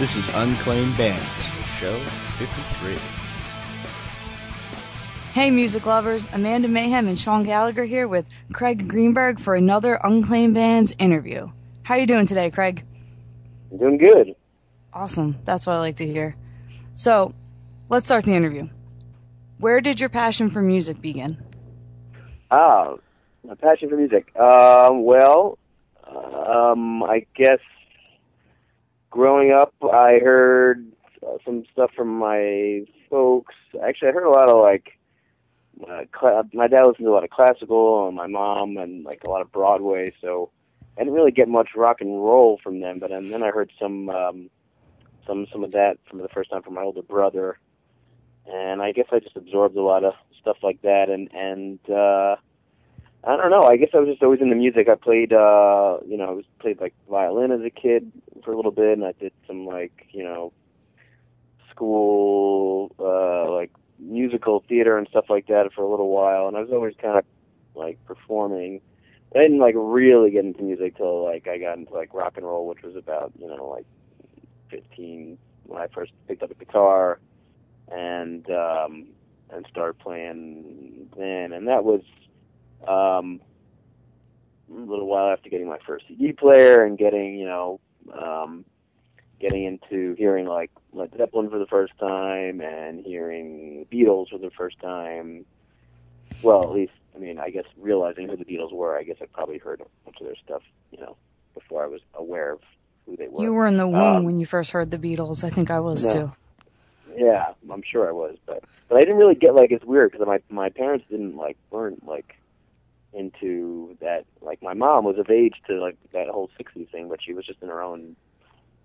This is Unclaimed Bands, show 53. Hey, music lovers! Amanda Mayhem and Sean Gallagher here with Craig Greenberg for another Unclaimed Bands interview. How are you doing today, Craig? I'm doing good. Awesome. That's what I like to hear. So, let's start the interview. Where did your passion for music begin? Ah, my passion for music. Um, well, um, I guess growing up, I heard uh, some stuff from my folks. Actually, I heard a lot of like uh, cl- my dad listened to a lot of classical, and my mom, and like a lot of Broadway. So I didn't really get much rock and roll from them. But and then I heard some um, some some of that from the first time from my older brother, and I guess I just absorbed a lot of stuff like that. And and uh, I don't know. I guess I was just always into music. I played, uh, you know, I was played like violin as a kid for a little bit, and I did some like, you know, school, uh, like musical theater and stuff like that for a little while. And I was always kind of like performing. I didn't like really get into music till like I got into like rock and roll, which was about, you know, like 15 when I first picked up a guitar and um and started playing then. And that was um, a little while after getting my first CD player and getting, you know, um, getting into hearing like Led Zeppelin for the first time and hearing Beatles for the first time. Well, at least, I mean, I guess realizing who the Beatles were, I guess I probably heard a bunch of their stuff, you know, before I was aware of who they were. You were in the womb Um, when you first heard the Beatles. I think I was no. too. Yeah, I'm sure I was, but but I didn't really get like it's weird because my my parents didn't like weren't like into that. Like my mom was of age to like that whole '60s thing, but she was just in her own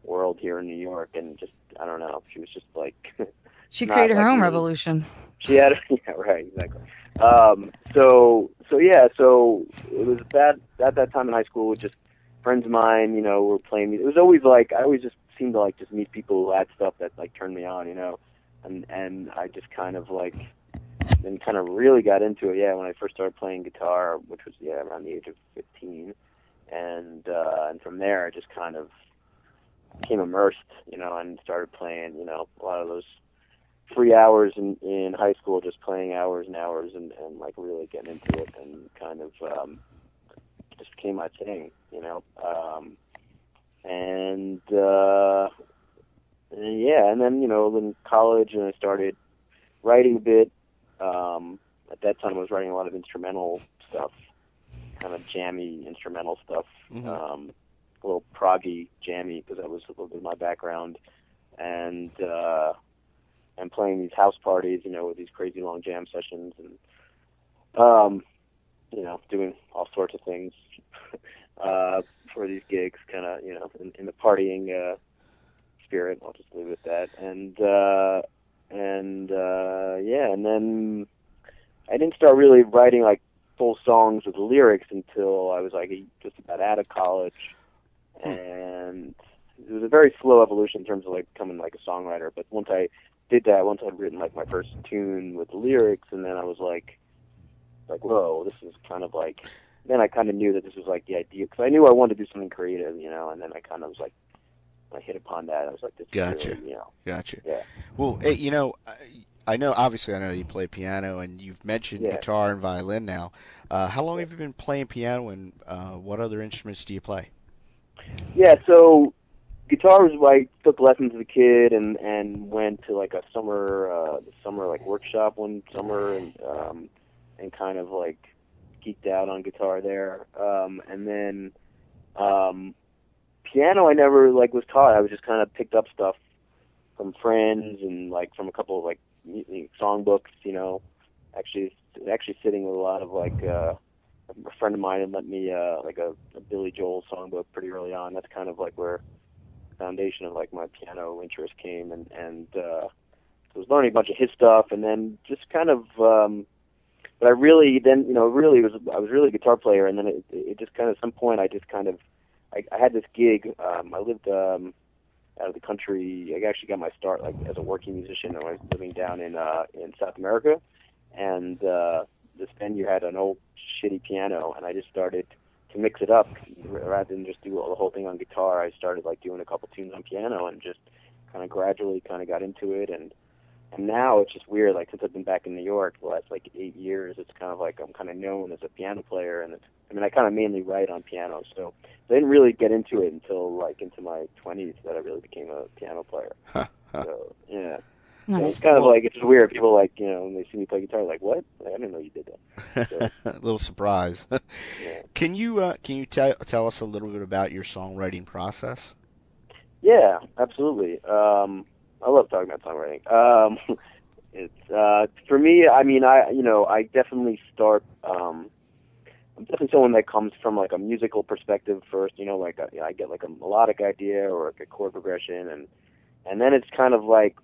world here in New York, and just I don't know. She was just like She created her like own me. revolution. she had yeah right exactly. Um, so so yeah, so it was that at that time in high school with just friends of mine, you know, were playing. music. It was always like I always just seemed to like just meet people who had stuff that like turned me on, you know, and and I just kind of like then kind of really got into it. Yeah, when I first started playing guitar, which was yeah around the age of fifteen, and uh, and from there I just kind of became immersed, you know, and started playing, you know, a lot of those free hours in in high school, just playing hours and hours, and and like really getting into it, and kind of um, just became my thing, you know. Um, and uh, and yeah, and then you know, in college, and I started writing a bit. Um, at that time, I was writing a lot of instrumental stuff, kind of jammy instrumental stuff, Mhm. um, a little proggy jammy because that was a little bit of my background, and uh, and playing these house parties, you know, with these crazy long jam sessions, and um, you know, doing all sorts of things uh, for these gigs, kind of, you know, in, in the partying uh, spirit. I'll just leave it at that. And uh, and uh, yeah, and then I didn't start really writing like full songs with lyrics until I was like just about out of college, and it was a very slow evolution in terms of like becoming like a songwriter. But once I did that, once I'd written like my first tune with lyrics, and then I was like, like, whoa, this is kind of like. Then I kind of knew that this was like the idea because I knew I wanted to do something creative, you know. And then I kind of was like, I hit upon that. I was like, this Gotcha. really, you know, Gotcha. Yeah. Well, hey, you know, I, I know, obviously, I know you play piano, and you've mentioned Yeah. guitar and violin now. Uh, how long have you been playing piano, and uh, what other instruments do you play? Yeah, so guitar was I took lessons as a kid and and went to like a summer uh summer like workshop one summer and um and kind of like geeked out on guitar there. Um and then um piano I never like was taught. I was just kind of picked up stuff from friends and like from a couple of like songbooks, you know. Actually actually sitting with a lot of like uh a friend of mine had lent me uh like a, a Billy Joel songbook pretty early on. That's kind of like where the foundation of like my piano interest came and and uh was learning a bunch of his stuff and then just kind of um but I really then you know really was I was really a guitar player and then it, it just kind of at some point I just kind of I, I had this gig um I lived um out of the country. I actually got my start like as a working musician I was living down in uh in South America. And uh this venue had an old shitty piano and I just started to mix it up. Rather than just do the whole thing on guitar I started like doing a couple tunes on piano and just kind of gradually kind of got into it, and and now it's just weird. Like since I've been back in New York the last like eight years, it's kind of like I'm kind of known as a piano player, and it's, I mean I kind of mainly write on piano, so I didn't really get into it until like into my 20s that I really became a piano player. so yeah. Nice. It's kind of like it's just weird. People like you know when they see me play guitar, like what? Like, I didn't know you did that. So, a little surprise. yeah. Can you uh, can you tell tell us a little bit about your songwriting process? Yeah, absolutely. Um, I love talking about songwriting. Um, it's uh, for me. I mean, I you know I definitely start. Um, I'm definitely someone that comes from like a musical perspective first. You know, like I, I get like a melodic idea or like a chord progression, and and then it's kind of like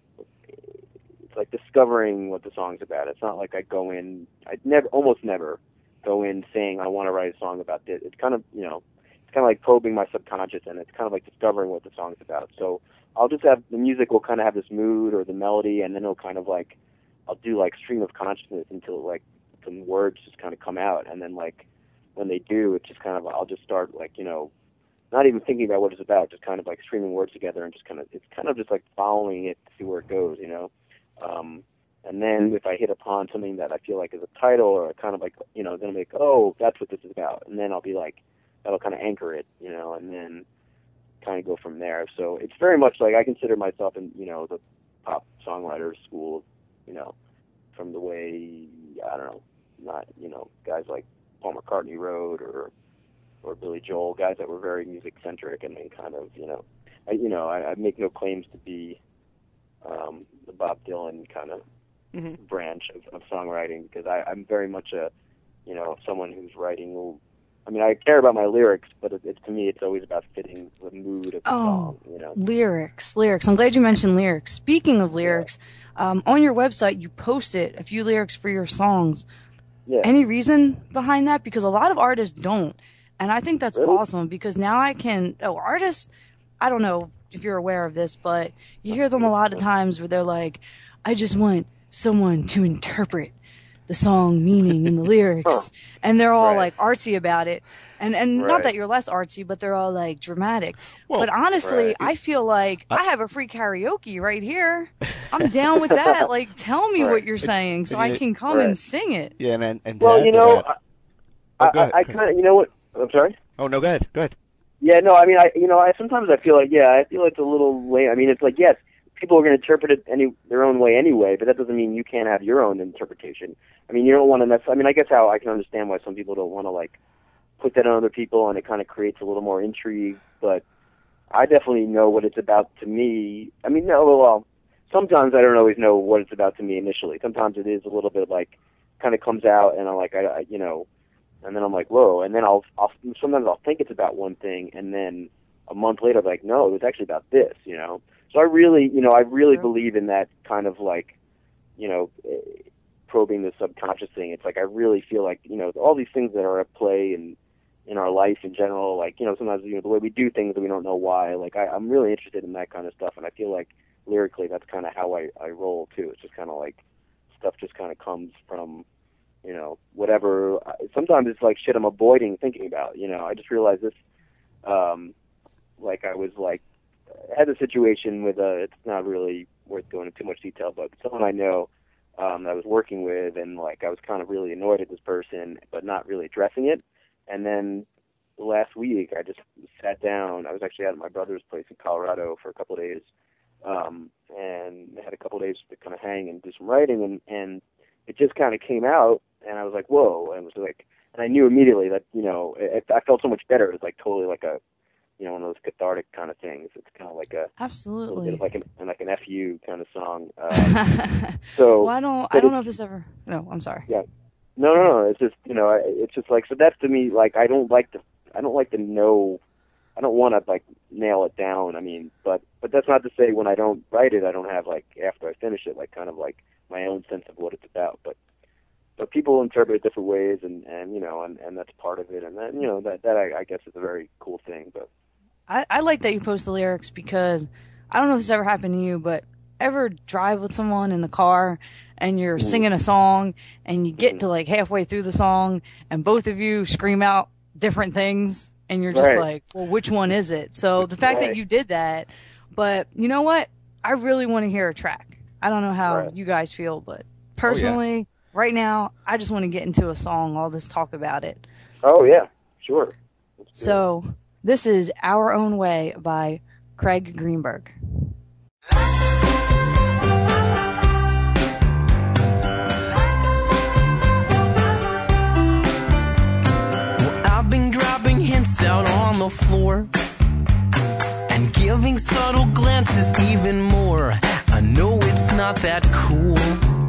it's like discovering what the song's about. It's not like I go in. I never, almost never, go in saying I want to write a song about this. It's kind of you know, it's kind of like probing my subconscious, and it's kind of like discovering what the song's about. So I'll just have the music will kind of have this mood or the melody, and then it'll kind of like I'll do like stream of consciousness until like some words just kind of come out, and then like when they do, it's just kind of I'll just start like you know, not even thinking about what it's about, just kind of like streaming words together and just kind of it's kind of just like following it to see where it goes, you know. Um, and then if I hit upon something that I feel like is a title or kind of like you know, then I'm like, oh, that's what this is about, and then I'll be like, that'll kind of anchor it, you know, and then kind of go from there. So it's very much like I consider myself in you know the pop songwriter school, you know, from the way I don't know, not you know guys like Paul McCartney wrote or or Billy Joel, guys that were very music centric and then kind of you know, I, you know I, I make no claims to be um, the Bob Dylan kind of Mhm. branch of, of songwriting because I, I'm very much a you know someone who's writing. I mean, I care about my lyrics, but it, it's to me, it's always about fitting the mood of the Oh. song. You know, Lyrics, lyrics. I'm glad you mentioned lyrics. Speaking of lyrics, um, on your website you posted a few lyrics for your songs. Yeah. Any reason behind that? Because a lot of artists don't, and I think that's Really? awesome. Because now I can. Oh, artists. I don't know if you're aware of this, but you hear them a lot of times where they're like, "I just want someone to interpret the song meaning and the lyrics," Huh. and they're all Right. like artsy about it. And and not that you're less artsy, but they're all like dramatic. Well, but honestly, right. I feel like I have a free karaoke right here. I'm down with that. Like, tell me what you're saying so I can come right. and sing it. Yeah, and and, and well, you know, that- I, Oh, I. I kind of, you know what? I'm sorry. oh no, go ahead, go ahead. Yeah, no, I mean, I, you know, I sometimes I feel like, yeah, I feel like it's a little lame. I mean, it's like, yes, people are going to interpret it any their own way anyway, but that doesn't mean you can't have your own interpretation. I mean, you don't want to mess. I mean, I guess how I can understand why some people don't want to like put that on other people, and it kind of creates a little more intrigue. But I definitely know what it's about to me. I mean, no, well, sometimes I don't always know what it's about to me initially. Sometimes it is a little bit like kind of comes out, and I'm like, I, I you know, and then I'm like, whoa, and then I'll, I'll sometimes I'll think it's about one thing, and then a month later, I'm like, no, it was actually about this, you know. So I really, you know, I really Sure. believe in that kind of like, you know, eh, probing the subconscious thing. It's like I really feel like, you know, all these things that are at play in in our life in general, like, you know, sometimes you know the way we do things that we don't know why. Like I, I'm really interested in that kind of stuff, and I feel like lyrically, that's kind of how I I roll too. It's just kind of like stuff just kind of comes from you know whatever sometimes it's like shit i'm avoiding thinking about you know i just realized this um like i was like had a situation with a it's not really worth going into too much detail but someone i know um that i was working with and like i was kind of really annoyed at this person but not really addressing it and then last week i just sat down i was actually at my brother's place in colorado for a couple of days um and had a couple of days to kind of hang and do some writing and and it just kind of came out and I was like, whoa, and it was like, and I knew immediately that you know, it, I felt so much better. It was like totally like a, you know, one of those cathartic kind of things. It's kind of like a, a Absolutely. of like an like an fu kind of song. Um, so well, I don't. I don't know if this ever. No, I'm sorry. No, no, no. It's just you know, it's just like so. That's to me like I don't like to, I don't like to know. I don't want to like nail it down. I mean, but but that's not to say when I don't write it, I don't have like after I finish it, like kind of like my own sense of what it's about. But but people interpret it different ways, and and you know, and and that's part of it. And then you know that that I, I guess is a very cool thing. But I, I like that you post the lyrics because I don't know if this ever happened to you, but ever drive with someone in the car and you're singing a song and you get to like halfway through the song and both of you scream out different things and you're just right. like, well, which one is it? So the fact right. that you did that, but you know what? I really want to hear a track. I don't know how right. you guys feel, but personally, oh, yeah. right now, I just want to get into a song, all this talk about it. Oh, yeah, sure. So this is Our Own Way by Craig Greenberg. on the floor and giving subtle glances even more. I know it's not that cool.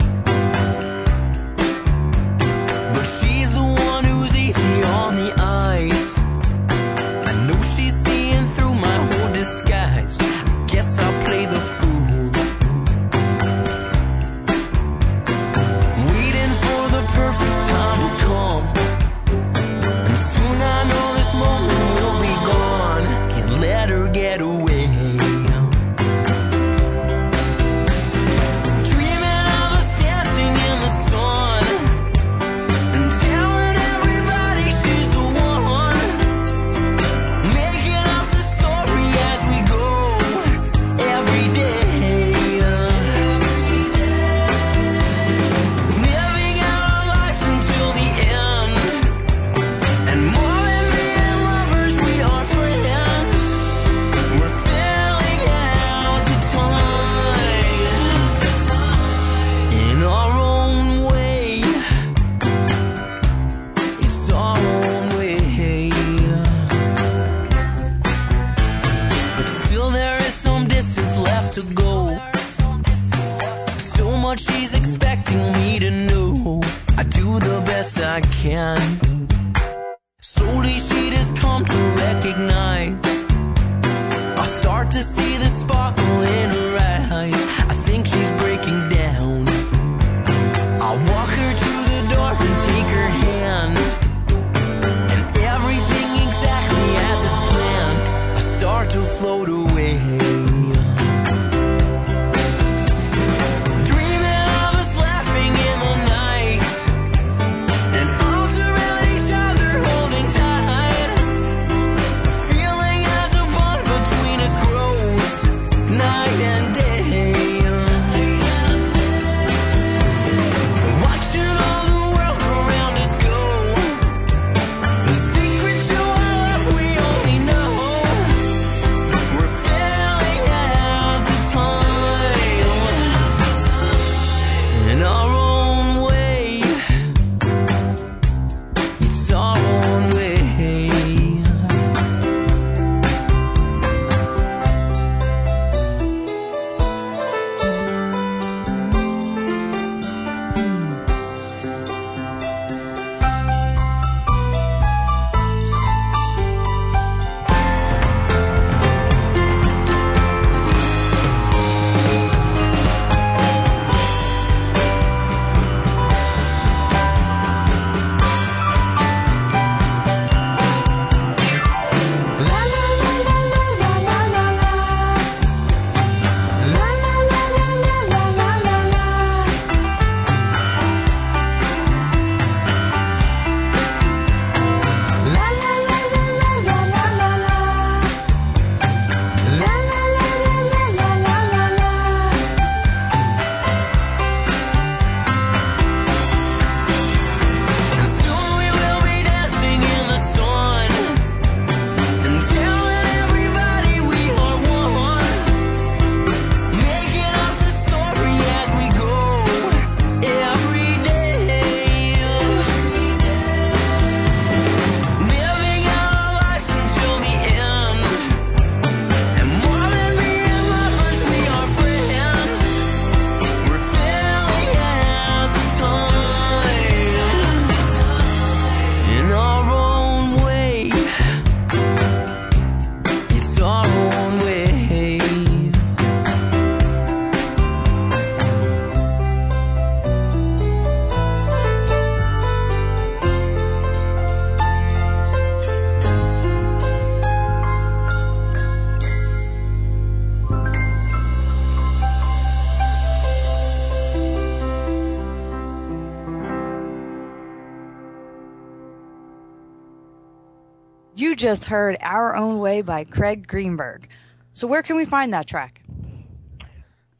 just heard Our Own Way by Craig Greenberg. So, where can we find that track?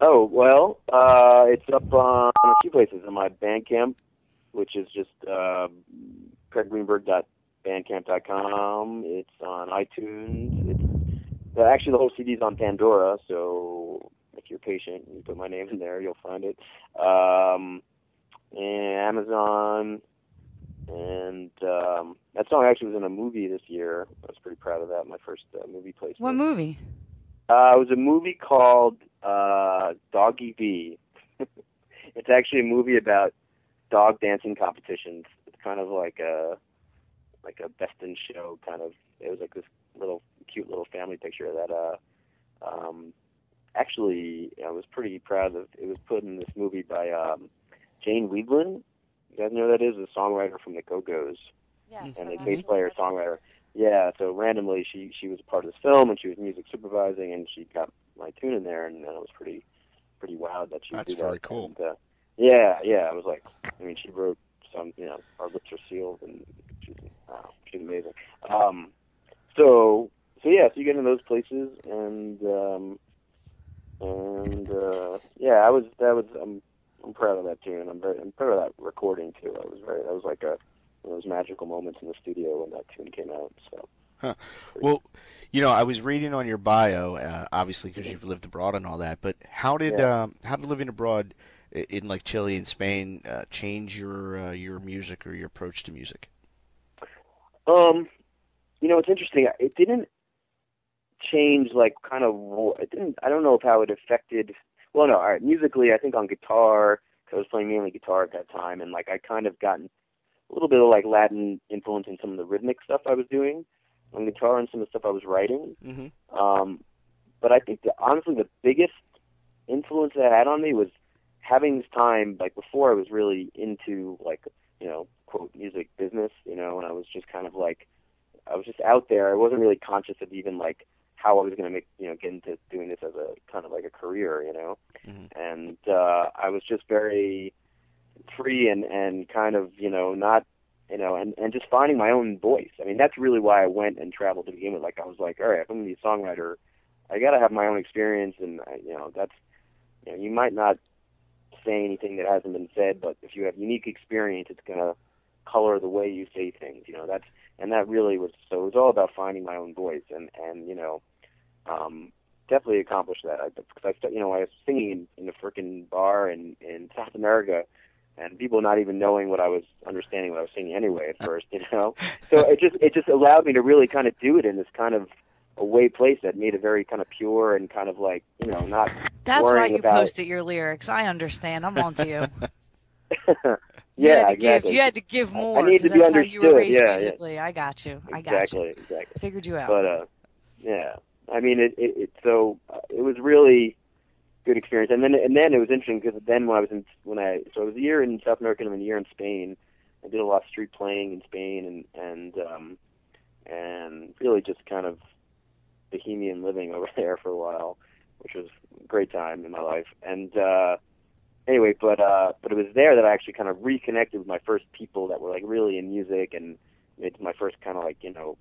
Oh, well, uh, it's up on a few places on my Bandcamp, which is just um, uh, craiggreenberg.bandcamp.com. It's on iTunes. It's, actually, the whole CD is on Pandora, so if you're patient, you put my name in there, you'll find it. Um, and Amazon, and um, that song actually was in a movie this year. I was pretty proud of that. My first uh, movie placement. What movie? Uh, it was a movie called uh, Doggie B. it's actually a movie about dog dancing competitions. It's kind of like a like a best in show kind of. It was like this little cute little family picture that uh um actually I was pretty proud of. It was put in this movie by um Jane Wiedlin. You guys know who that is a songwriter from the Go Go's Yeah. and a bass player songwriter. Yeah, so randomly she she was a part of this film and she was music supervising and she got my tune in there and I was pretty pretty wowed that she would That's do that. very cool. And, uh, yeah, yeah, I was like, I mean, she wrote some, you know, our lips are sealed and she's wow, she's amazing. Um, so so yeah, so you get in those places and um, and uh, yeah, I was that was I'm I'm proud of that tune. I'm very I'm proud of that recording too. I was very that was like a one of those magical moments in the studio when that tune came out. So Well, you know, I was reading on your bio, uh, obviously because you've lived abroad and all that. But how did Yeah. um, how did living abroad in like Chile and Spain uh, change your uh, your music or your approach to music? Um, you know, it's interesting. It didn't change like kind of. It didn't. I don't know if how it affected. Well, no. All right. Musically, I think on guitar, 'cause I was playing mainly guitar at that time, and like I kind of gotten a little bit of like Latin influence in some of the rhythmic stuff I was doing on guitar and some of the stuff I was writing. Mm-hmm. Um, but I think that honestly, the biggest influence that had on me was having this time. Like before, I was really into like you know quote music business. You know, and I was just kind of like I was just out there. I wasn't really conscious of even like how I was going to make you know get into doing this as a kind of like a career. You know, Mhm. and uh, I was just very free and and kind of you know not you know, and and just finding my own voice. I mean, that's really why I went and traveled to begin with. Like, I was like, all right, if I'm gonna be a songwriter, I gotta have my own experience, and I, you know, that's you know, you might not say anything that hasn't been said, but if you have unique experience, it's gonna color the way you say things. You know, that's and that really was so. It was all about finding my own voice, and and you know, um, definitely accomplished that. I, because I, you know, I was singing in, in a freaking bar in in South America and people not even knowing what I was understanding what I was singing anyway at first, you know. So it just it just allowed me to really kind of do it in this kind of away place that made it very kind of pure and kind of like you know not That's why you about posted your lyrics. I understand. I'm on to you. yeah you had to exactly give. You had to give more. I need to be how you were understood, raised yeah, yeah. I got you. I got exactly you. exactly Figured you out. but uh yeah I mean it it, it so uh, it was really good experience. And then and then it was interesting because then when I was in when I so I was a year in South America and a year in Spain. I did a lot of street playing in Spain and and um and really just kind of bohemian living over there for a while which was a great time in my life. And uh anyway but uh but it was there that I actually kind of reconnected with my first people that were like really in music and it's my first kind of like you know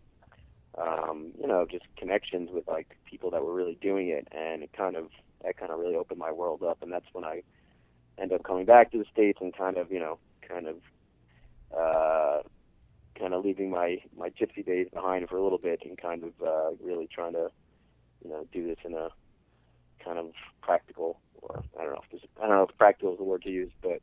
um, you know, just connections with like people that were really doing it, and it kind of that kind of really opened my world up, and that's when I ended up coming back to the states and kind of you know, kind of, uh, kind of leaving my my gypsy days behind for a little bit, and kind of uh, really trying to, you know, do this in a kind of practical, or I don't know if this, I don't know if practical is the word to use, but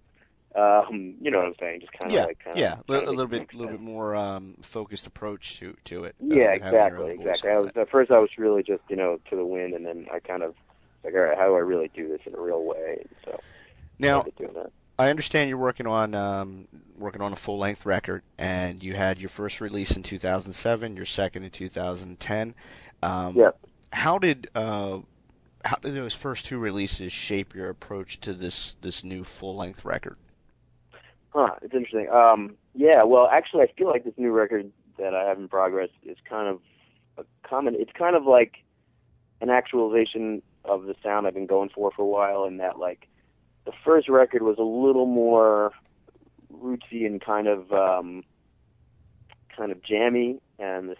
um, you know what I'm saying, just kind of Yeah, like kind yeah, of, a little bit, a little bit more um, focused approach to to it. uh, Yeah, your exactly, exactly. I was at first I was really just you know to the wind, and then I kind of like, all right, how do I really do this in a real way? And so now, started doing that. I understand you're working on um, working on a full length record, and you had your first release in 2007, your second in 2010. Um, Yeah. How did uh, how did those first two releases shape your approach to this this new full length record? Huh, it's interesting. Um, yeah, well, actually, I feel like this new record that I have in progress is kind of a common. It's kind of like an actualization of the sound I've been going for for a while, and that like the first record was a little more rootsy and kind of um, kind of jammy, and the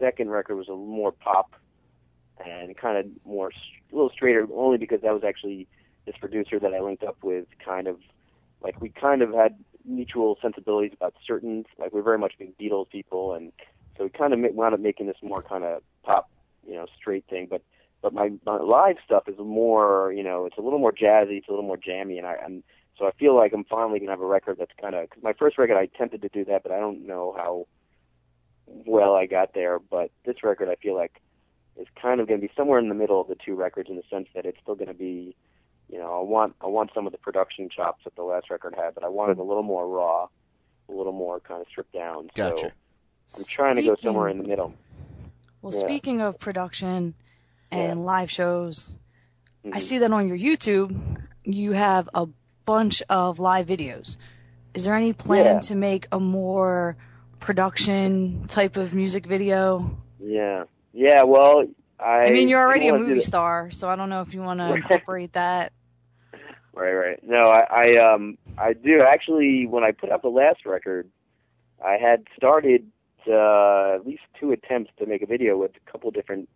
second record was a little more pop and kind of more a little straighter, only because that was actually this producer that I linked up with. Kind of like we kind of had mutual sensibilities about certain like we're very much big Beatles people, and so we kind of wound up making this more kind of pop, you know, straight thing. But but my, my live stuff is more, you know, it's a little more jazzy, it's a little more jammy, and I and so I feel like I'm finally gonna have a record that's kind of because my first record I attempted to do that, but I don't know how well I got there. But this record I feel like is kind of gonna be somewhere in the middle of the two records in the sense that it's still gonna be, you know, I want I want some of the production chops that the last record had, but I want it a little more raw, a little more kind of stripped down. Gotcha. So I'm trying to go somewhere in the middle. Well, Yeah. speaking of production and live shows, I Mhm. see that on your YouTube you have a bunch of live videos. Is there any plan Yeah. to make a more production type of music video? Yeah, yeah. Well, I. I mean, you're already a movie star, so I don't know if you want to incorporate that. Right, right. No, I, I um I do actually when I put out the last record, I had started uh, at least two attempts to make a video with a couple different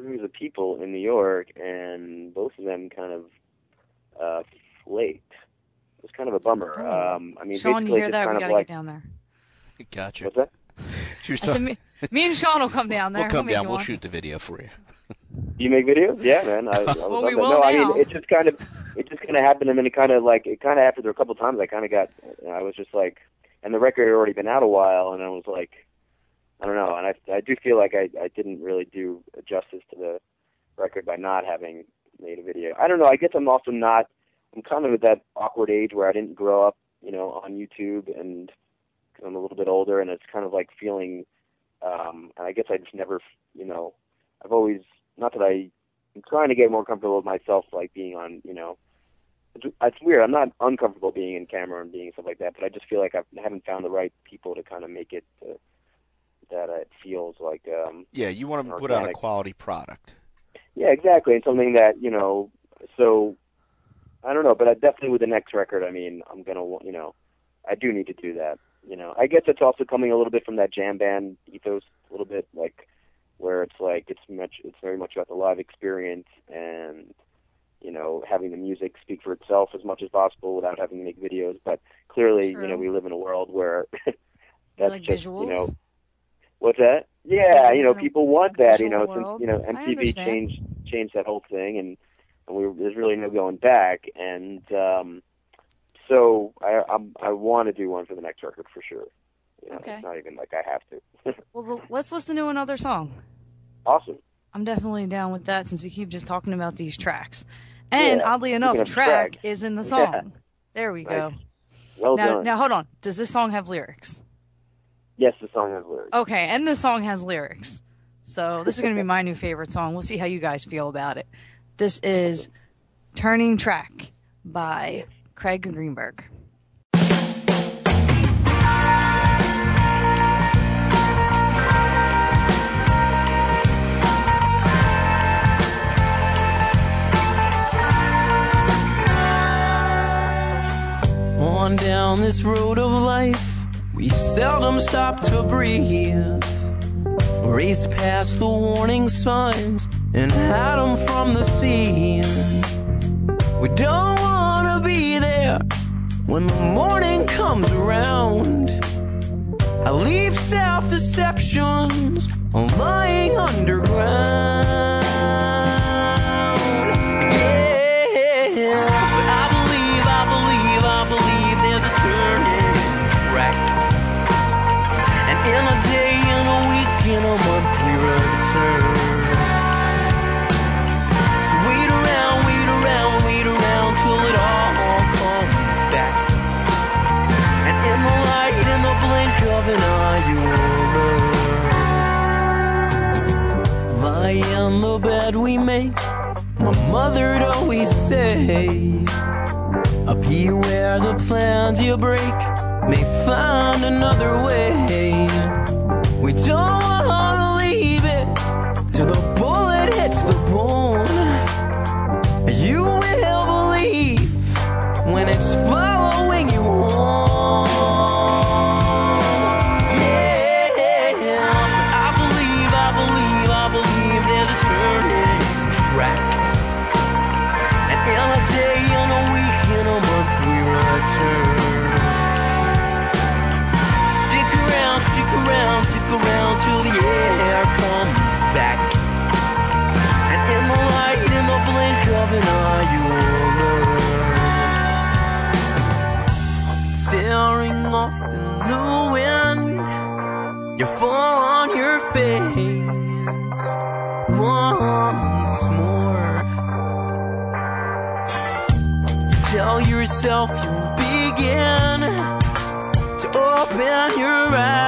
crews of people in New York, and both of them kind of uh, flaked. It was kind of a bummer. Oh. Um, I mean, Sean, you basically hear that? kind We of gotta like get down there. Gotcha. what's that? She was I said, talking- me, me and Sean will come down there. we'll come make down. We'll one. shoot the video for you. You make videos? Yeah, man. I, I would Well, love we will no, I mean, it just kind of, it just kind of happened, and then it kind of like, it kind of after there a couple of times, I kind of got, I was just like, and the record had already been out a while, and I was like, I don't know, and I, I do feel like I, I didn't really do justice to the record by not having made a video. I don't know. I guess I'm also not. I'm kind of at that awkward age where I didn't grow up, you know, on YouTube, and I'm a little bit older, and it's kind of like feeling. Um, and I guess I just never, you know, I've always not that I I'm trying to get more comfortable with myself, like being on, you know, it's, it's weird. I'm not uncomfortable being in camera and being stuff like that, but I just feel like I've, I haven't found the right people to kind of make it to, that it feels like. um Yeah, you want to put out a quality product. Yeah, exactly, and something that you know. So I don't know, but I definitely with the next record, I mean, I'm gonna, wa- you know, I do need to do that. You know, I guess it's also coming a little bit from that jam band ethos, a little bit like where it's like it's much, it's very much about the live experience and you know having the music speak for itself as much as possible without having to make videos. But clearly, you know, we live in a world where that's like just visuals? you know. What's that? Yeah, you know, people want that. You know, since you know MTV changed changed that whole thing, and and we there's really no going back. And um, so I I'm, I want to do one for the next record for sure. You know, Okay. It's not even like I have to. Well, let's listen to another song. awesome. I'm definitely down with that since we keep just talking about these tracks. And Yeah, oddly enough, track tracks. is in the Yeah. song. There we go. Nice. Well Now, done. now hold on. Does this song have lyrics? Yes, the song has lyrics. Okay, and the song has lyrics. So this is going to be my new favorite song. We'll see how you guys feel about it. This is Turning Track by Craig Greenberg. On down this road of life, we seldom stop to breathe. Race past the warning signs and hide them from the scene. We don't wanna be there when the morning comes around. I leave self deceptions lying underground. In a day, in a week, in a month, we return. So wait around, wait around, wait around till it all comes back. And in the light, in the blink of an eye, you in the bed we make. My mother'd always say, where the plans you break may find another way. We don't of an eye you'll. Staring off in the wind, you fall on your face once more. You tell yourself you'll begin to open your eyes.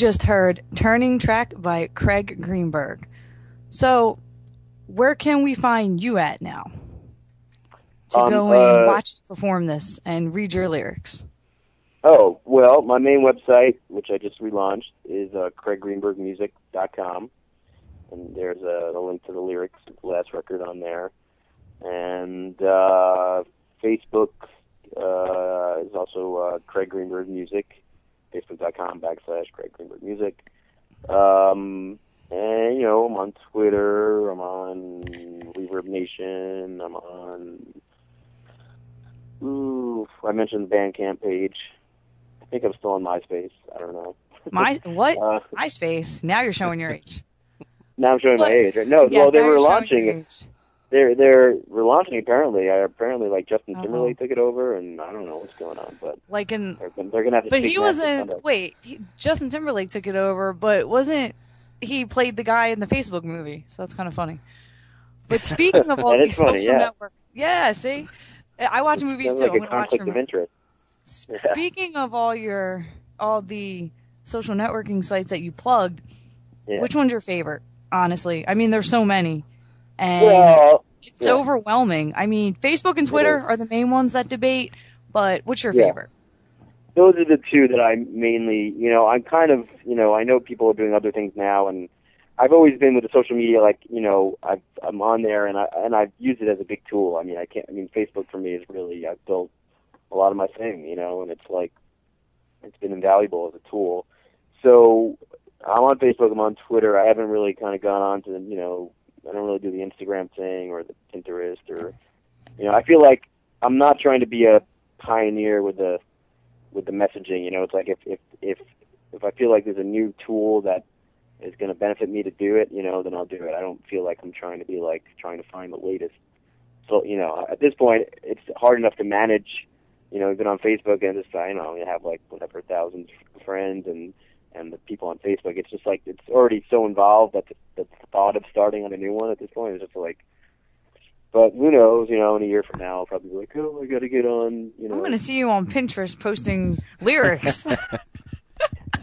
Just heard Turning Track by Craig Greenberg. So, where can we find you at now? To Um, go and uh, watch perform this and read your lyrics. Oh, well, my main website, which I just relaunched, is uh, CraigGreenbergMusic.com. And there's a, a link to the lyrics of the last record on there. And uh, Facebook uh, is also uh, Craig Greenberg Music, Facebook.com backslash Craig Greenberg Music. Um, and, you know, I'm on Twitter, I'm on Reverb Nation, I'm on. Ooh, I mentioned the Bandcamp page. I think I'm still on MySpace. I don't know. My what? Uh, MySpace. Now you're showing your age. now I'm showing What? my age. Right? No, Yeah, well, they were launching. They're they're relaunching apparently. I apparently like Justin Oh. Timberlake took it over, and I don't know what's going on, but Like in, they're, gonna- they're gonna have to. but he wasn't. Wait, he, Justin Timberlake took it over, but wasn't he played the guy in the Facebook movie? So that's kind of funny. But speaking of all these funny, social yeah. network, yeah, see, I watch movies too. like I'm gonna watch of interest. Yeah. Speaking of all your all the social networking sites that you plugged, Yeah. which one's your favorite? Honestly, I mean, there's so many, and Well, it's yeah. overwhelming. I mean, Facebook and Twitter are the main ones that debate, but what's your Yeah. favorite? those are the two that I mainly, you know, I'm kind of, you know, I know people are doing other things now, and I've always been with the social media, like, you know, I've, I'm on there, and I and I've used it as a big tool. I mean, I can't. I mean, Facebook for me is really, I've built a lot of my thing, you know, and it's like, it's been invaluable as a tool. So I'm on Facebook, I'm on Twitter. I haven't really kind of gone on to, you know, I don't really do the Instagram thing or the Pinterest or you know I feel like I'm not trying to be a pioneer with the with the messaging. You know, it's like if if if if I feel like there's a new tool that is going to benefit me to do it, you know, then I'll do it. I don't feel like I'm trying to be like trying to find the latest. So you know, at this point, it's hard enough to manage. You know, even on Facebook and just you know, you have like whatever thousands of friends and and the people on Facebook. It's just like it's already so involved that the, the thought of starting on a new one at this point is just like. But who knows? You know, in a year from now, I'll probably be like, oh, I got to get on. You know, I'm going to see you on Pinterest posting lyrics.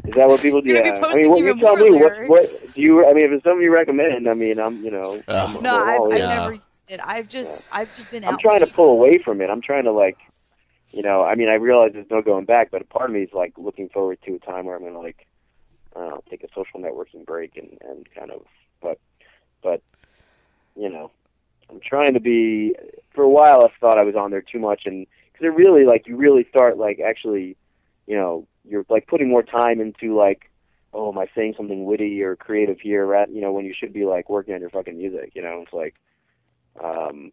Is that what people do? You're gonna Yeah. be I mean, what posting you tell more me? What, what do you? I mean, if it's something you recommend, I mean, I'm, you know, I'm, no, I'm I've, I've. Yeah. never used it. I've just, I've just been. I'm trying to pull away from it. I'm trying to like, you know, I mean, I realize there's no going back, but a part of me is like looking forward to a time where I'm gonna like, I take a social networking break and and kind of, but, but, you know, I'm trying to be. For a while, I thought I was on there too much, and because it really like you really start like actually, you know, you're like putting more time into like, oh, am I saying something witty or creative here? Right? You know, when you should be like working on your fucking music. You know, it's like, um,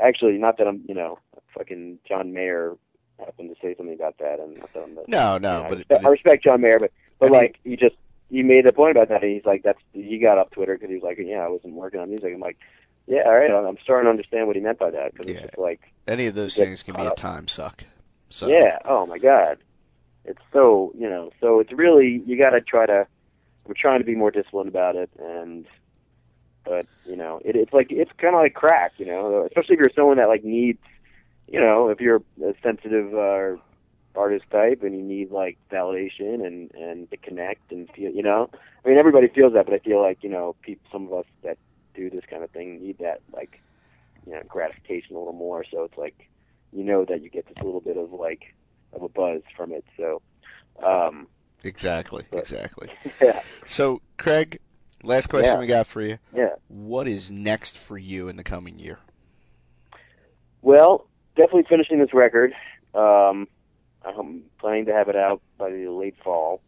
actually, not that I'm, you know, fucking John Mayer happened to say something about that, and not that I'm the, No, you no, know, I, but, respect, but I respect John Mayer, but but I mean- like he just he made a point about that, and he's like, that's he got off Twitter because he was like, yeah, I wasn't working on music. I'm like, yeah, all right, I'm starting to understand what he meant by that because Yeah. it's like. any of those things can be a time suck. So Yeah. Oh my God. It's so you know. So it's really you got to try to. We're trying to be more disciplined about it, and but you know, it, it's like it's kind of like crack, you know. Especially if you're someone that like needs, you know, if you're a sensitive uh, artist type and you need like validation and and to connect and feel, you know. I mean, everybody feels that, but I feel like you know, people, some of us that do this kind of thing need that like, you know, gratification a little more. So it's like you know that you get this little bit of like of a buzz from it. So, um, exactly, But- exactly. yeah, So, Craig, last question Yeah. we got for you. yeah. What is next for you in the coming year? Well, definitely finishing this record. Um, I'm planning to have it out by the late fall,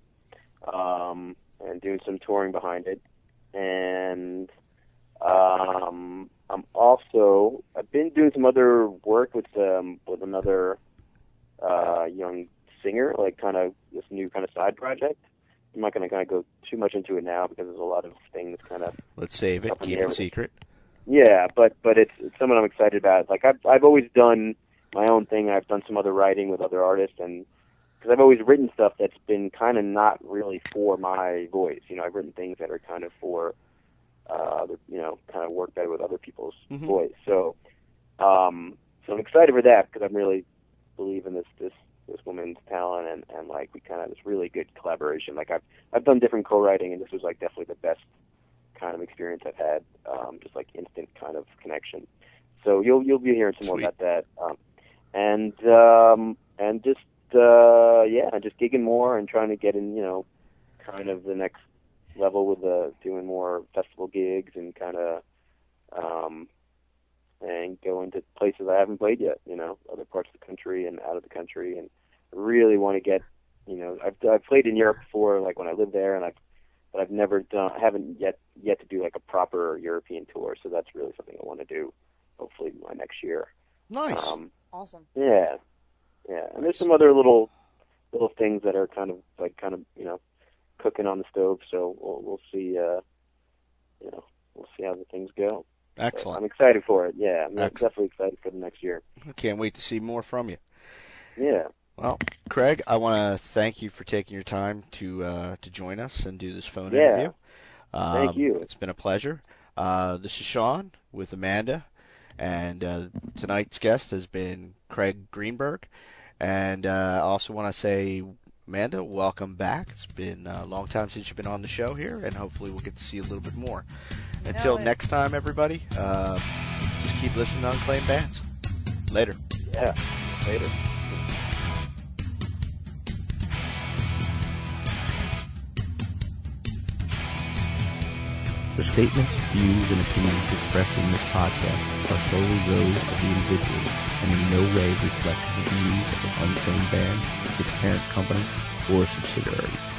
um, and doing some touring behind it. And um, I'm also I've been doing some other work with um, with another uh, young singer, like kind of this new kind of side project. I'm not going to kind of go too much into it now because there's a lot of things kind of Let's save it. Keep it secret. Yeah, but but it's, it's something I'm excited about. Like I've I've always done my own thing. I've done some other writing with other artists, and because I've always written stuff that's been kind of not really for my voice. You know, I've written things that are kind of for, uh, you know, kind of work better with other people's Mhm. voice. So, um, so I'm excited for that because I'm really believe in this this this woman's talent and and like we kind of this really good collaboration. Like I've I've done different co-writing, and this was like definitely the best kind of experience I've had. Um, just like instant kind of connection. So you'll you'll be hearing some more about that. Um, and um, and just uh, yeah, just gigging more and trying to get in, you know, kind of the next level with uh, doing more festival gigs and kind of um, and going to places I haven't played yet. You know, other parts of the country and out of the country, and really want to get. You know, I've I've played in Europe before, like when I lived there, and I've but I've never done, I haven't yet yet to do like a proper European tour. So that's really something I want to do. Hopefully, my next year. Nice. Um, Awesome. yeah, yeah. And there's some other little little things that are kind of like kind of you know cooking on the stove. So we'll we'll see. Uh, you know, we'll see how the things go. So I'm excited for it. Yeah, I'm Excellent. definitely excited for the next year. I can't wait to see more from you. Yeah. Well, Craig, I want to thank you for taking your time to uh, to join us and do this phone Yeah. interview. Um, Thank you. It's been a pleasure. Uh, this is Sean with Amanda, and uh, tonight's guest has been Craig Greenberg. And uh, I also want to say, Amanda, welcome back. It's been a long time since you've been on the show here, and hopefully we'll get to see a little bit more. Until next time, everybody, uh, just keep listening to Unclaimed Bands. Later. Yeah. Later. The statements, views, and opinions expressed in this podcast are solely those of the individuals and in no way reflect the views of Unclaimed Bands, its parent company, or subsidiaries.